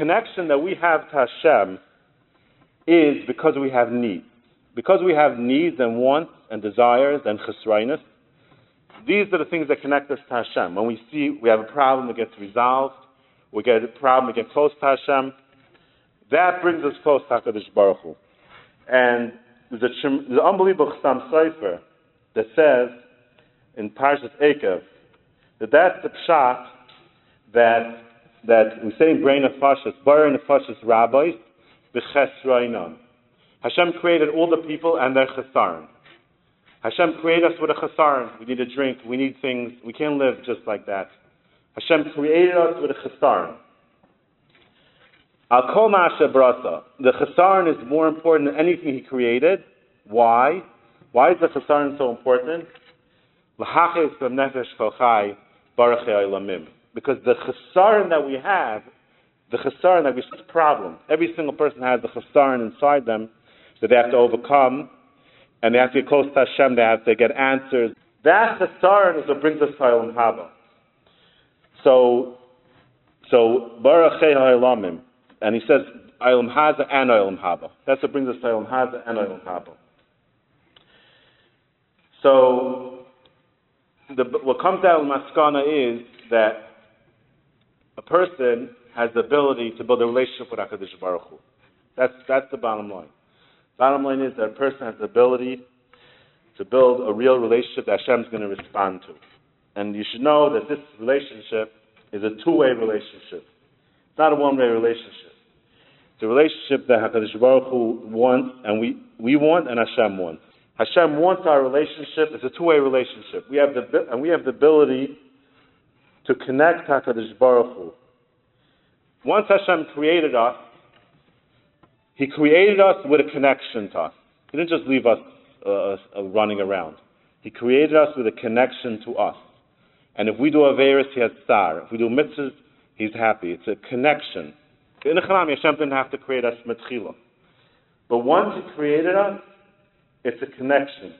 connection that we have to Hashem is because we have needs. Because we have needs and wants and desires and chesroinus, these are the things that connect us to Hashem. When we see we have a problem, it gets resolved. We get a problem, we get close to Hashem. That brings us close to HaKadosh Baruch Hu. And there's, a, unbelievable Chassam Sofer that says in Parshas Ekev that that's the pshat that that we say in Borei Nefashos, Bar and Fashas rabbis, b'chesroinon. Hashem created all the people and their chesaron. Hashem created us with a chesaron. We need a drink. We need things. We can't live just like that. Hashem created us with a chesaron. Al kol brasa. The chesaron is more important than anything He created. Why? Why is the chesaron so important? Because the chesaron that we have, the chesaron that we see problem. Every single person has the chesaron inside them that they have to overcome, and they have to get close to Hashem. They have to get answers. That chesaron is what brings us to Olam Haba. So, so Baruch Ha'olamim, and he says Olam Haza and Olam Haba. That's what brings us to Olam Haza and Olam Haba. So, the, what comes out of Maskana is that a person has the ability to build a relationship with Hakadosh Baruch Hu. That's that's the bottom line. Bottom line is that a person has the ability to build a real relationship that Hashem is going to respond to. And you should know that this relationship is a two-way relationship. It's not a one-way relationship. It's a relationship that HaKadosh Baruch Hu wants, and we, we want, and Hashem wants. Hashem wants our relationship. It's a two-way relationship. We have the, and we have the ability to connect HaKadosh Baruch Hu. Once Hashem created us, He created us with a connection to us. He didn't just leave us uh, uh, running around. He created us with a connection to us. And if we do Averis, he has star. If we do mitzvahs, he's happy. It's a connection. In the Chanam, Hashem didn't have to create us mitchila. But once he created us, it's a connection.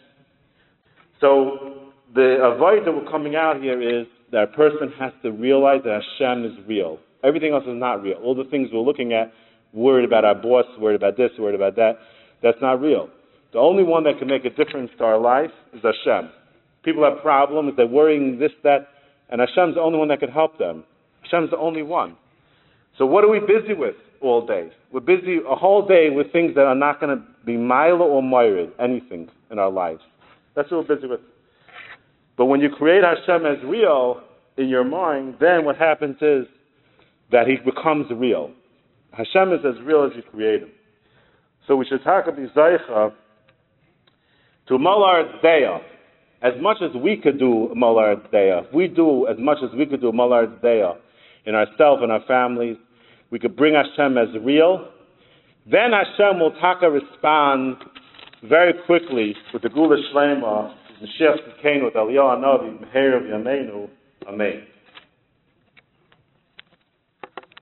So the avoid that we're coming out here is that a person has to realize that Hashem is real. Everything else is not real. All the things we're looking at, worried about our boss, worried about this, worried about that, that's not real. The only one that can make a difference to our life is Hashem. People have problems, they're worrying this, that, and Hashem's the only one that can help them. Hashem's the only one. So what are we busy with all day? We're busy a whole day with things that are not going to be mila or myrid, anything in our lives. That's what we're busy with. But when you create Hashem as real in your mind, then what happens is that he becomes real. Hashem is as real as you create him. So we should talk about Zaycha to Molar Deya. As much as we could do Molar Deya, if we do as much as we could do Molar Deya in ourselves and our families, we could bring Hashem as real, then Hashem will taka respond very quickly with the Geulah Shlema, Mashiach Tzidkeinu, with Eliyahu Hanavi, Meher of Yameinu, Amen.